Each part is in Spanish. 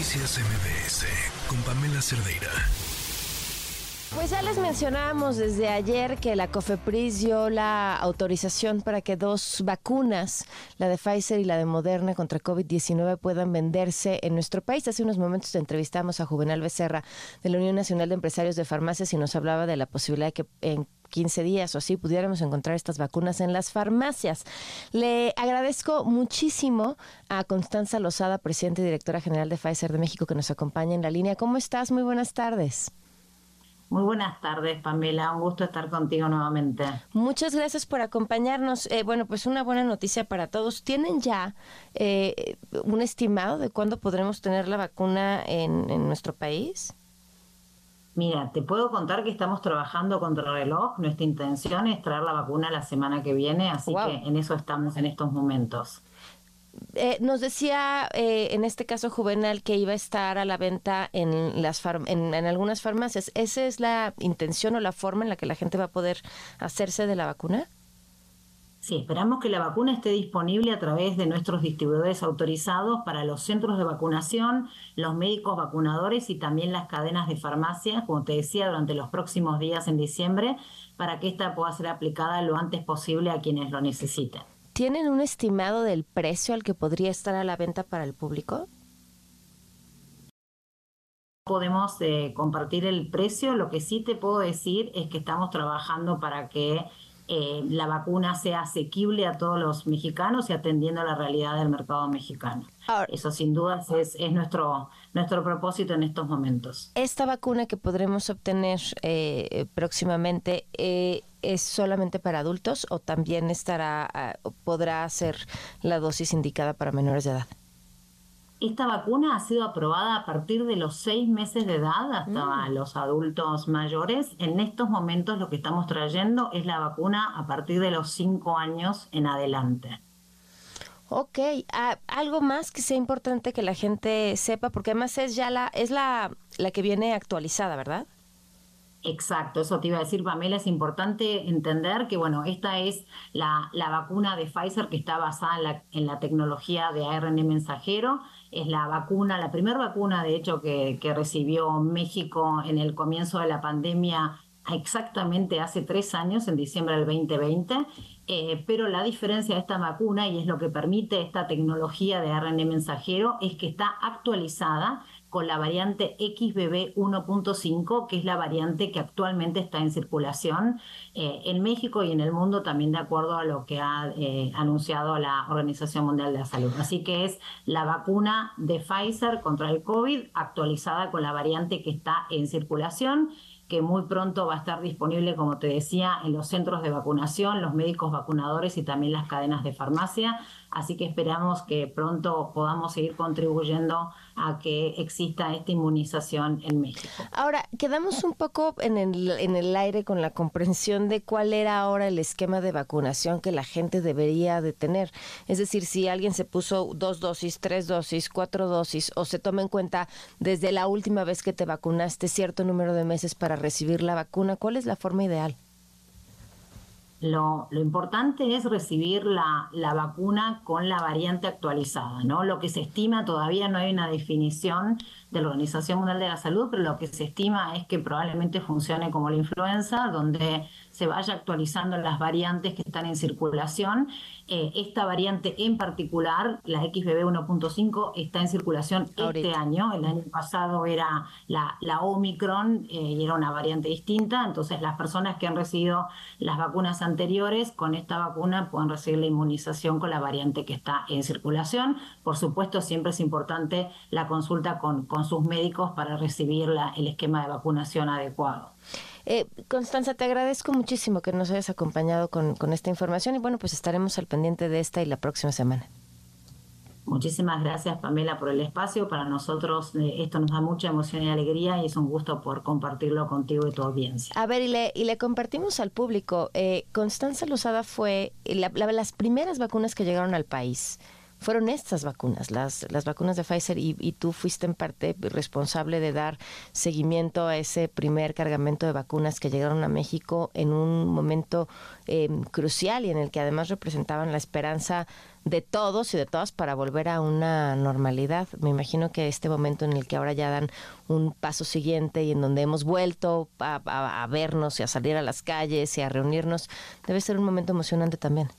Noticias MBS con Pamela Cerdeira. Pues ya les mencionábamos desde ayer que la COFEPRIS dio la autorización para que dos vacunas, la de Pfizer y la de Moderna contra COVID-19, puedan venderse en nuestro país. Hace unos momentos entrevistamos a Juvenal Becerra de la Unión Nacional de Empresarios de Farmacias y nos hablaba de la posibilidad de que en 15 días o así pudiéramos encontrar estas vacunas en las farmacias. Le agradezco muchísimo a Constanza Lozada, presidenta y directora general de Pfizer de México, que nos acompaña en la línea. ¿Cómo estás? Muy buenas tardes. Muy buenas tardes, Pamela. Un gusto estar contigo nuevamente. Muchas gracias por acompañarnos. Eh, bueno, pues una buena noticia para todos. ¿Tienen ya eh, un estimado de cuándo podremos tener la vacuna en, nuestro país? Mira, te puedo contar que estamos trabajando contra el reloj. Nuestra intención es traer la vacuna la semana que viene, así que en eso estamos en estos momentos. Eh, nos decía eh, en este caso Juvenal que iba a estar a la venta en las en, algunas farmacias. ¿Esa es la intención o la forma en la que la gente va a poder hacerse de la vacuna? Sí, esperamos que la vacuna esté disponible a través de nuestros distribuidores autorizados para los centros de vacunación, los médicos vacunadores y también las cadenas de farmacias, como te decía, durante los próximos días en diciembre, para que esta pueda ser aplicada lo antes posible a quienes lo necesiten. ¿Tienen un estimado del precio al que podría estar a la venta para el público? Podemos eh, compartir el precio, lo que sí te puedo decir es que estamos trabajando para que eh, la vacuna sea asequible a todos los mexicanos y atendiendo a la realidad del mercado mexicano. Eso sin dudas es, nuestro, nuestro propósito en estos momentos. Esta vacuna que podremos obtener eh, próximamente eh, es solamente para adultos o también estará ah, podrá ser la dosis indicada para menores de edad. Esta vacuna ha sido aprobada a partir de los seis meses de edad hasta mm. los adultos mayores. En estos momentos lo que estamos trayendo es la vacuna a partir de los cinco años en adelante. Ok, ah, algo más que sea importante que la gente sepa, porque además es ya la es la, la que viene actualizada, ¿verdad? Exacto, eso te iba a decir, Pamela, es importante entender que, bueno, esta es la, la vacuna de Pfizer que está basada en la, tecnología de ARN mensajero, es la vacuna, la primera vacuna, de hecho, que, que recibió México en el comienzo de la pandemia exactamente hace tres años, en diciembre del 2020, eh, pero la diferencia de esta vacuna, y es lo que permite esta tecnología de ARN mensajero, es que está actualizada con la variante XBB 1.5, que es la variante que actualmente está en circulación eh, en México y en el mundo, también de acuerdo a lo que ha eh, anunciado la Organización Mundial de la Salud. Así que es la vacuna de Pfizer contra el COVID actualizada con la variante que está en circulación que muy pronto va a estar disponible, como te decía, en los centros de vacunación, los médicos vacunadores y también las cadenas de farmacia. Así que esperamos que pronto podamos seguir contribuyendo a que exista esta inmunización en México. Ahora, quedamos un poco en el, en el aire con la comprensión de cuál era ahora el esquema de vacunación que la gente debería de tener. Es decir, si alguien se puso dos dosis, tres dosis, cuatro dosis, o se toma en cuenta desde la última vez que te vacunaste cierto número de meses para recibir la vacuna, ¿cuál es la forma ideal? Lo, importante es recibir la, la, vacuna con la variante actualizada, ¿no? Lo que se estima, todavía no hay una definición de la Organización Mundial de la Salud, pero lo que se estima es que probablemente funcione como la influenza, donde se vaya actualizando las variantes que están en circulación. Eh, esta variante en particular, la XBB 1.5, está en circulación este año. El año pasado era la, la Omicron eh, y era una variante distinta. Entonces, las personas que han recibido las vacunas anteriores con esta vacuna pueden recibir la inmunización con la variante que está en circulación. Por supuesto, siempre es importante la consulta con, con sus médicos para recibir la, el esquema de vacunación adecuado. Eh, Constanza, te agradezco muchísimo que nos hayas acompañado con, esta información y bueno, pues estaremos al pendiente de esta y la próxima semana. Muchísimas gracias Pamela por el espacio. Para nosotros eh, esto nos da mucha emoción y alegría y es un gusto por compartirlo contigo y tu audiencia. A ver, y le, y le compartimos al público. Eh, Constanza Lozada fue la, las primeras vacunas que llegaron al país fueron estas vacunas, las, las vacunas de Pfizer, y, y tú fuiste en parte responsable de dar seguimiento a ese primer cargamento de vacunas que llegaron a México en un momento eh, crucial y en el que además representaban la esperanza de todos y de todas para volver a una normalidad. Me imagino que este momento en el que ahora ya dan un paso siguiente y en donde hemos vuelto a, a vernos y a salir a las calles y a reunirnos, debe ser un momento emocionante también.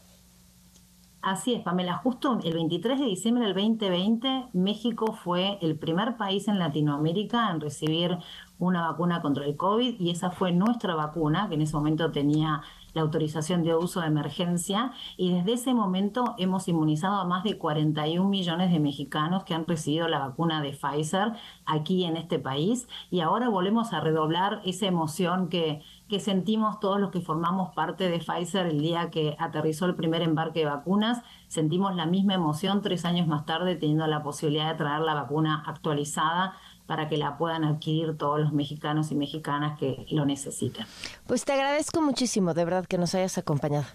Así es, Pamela. Justo el 23 de diciembre del 2020, México fue el primer país en Latinoamérica en recibir una vacuna contra el COVID y esa fue nuestra vacuna, que en ese momento tenía la autorización de uso de emergencia y desde ese momento hemos inmunizado a más de 41 millones de mexicanos que han recibido la vacuna de Pfizer aquí en este país y ahora volvemos a redoblar esa emoción que, que sentimos todos los que formamos parte de Pfizer el día que aterrizó el primer embarque de vacunas. Sentimos la misma emoción tres años más tarde teniendo la posibilidad de traer la vacuna actualizada para que la puedan adquirir todos los mexicanos y mexicanas que lo necesiten. Pues te agradezco muchísimo, de verdad, que nos hayas acompañado.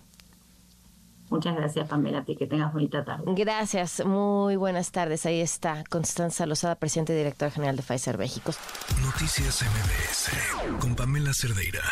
Muchas gracias, Pamela, a ti, que tengas bonita tarde. Gracias, muy buenas tardes. Ahí está Constanza Lozada, presidente y directora general de Pfizer México. Noticias MBS con Pamela Cerdeira.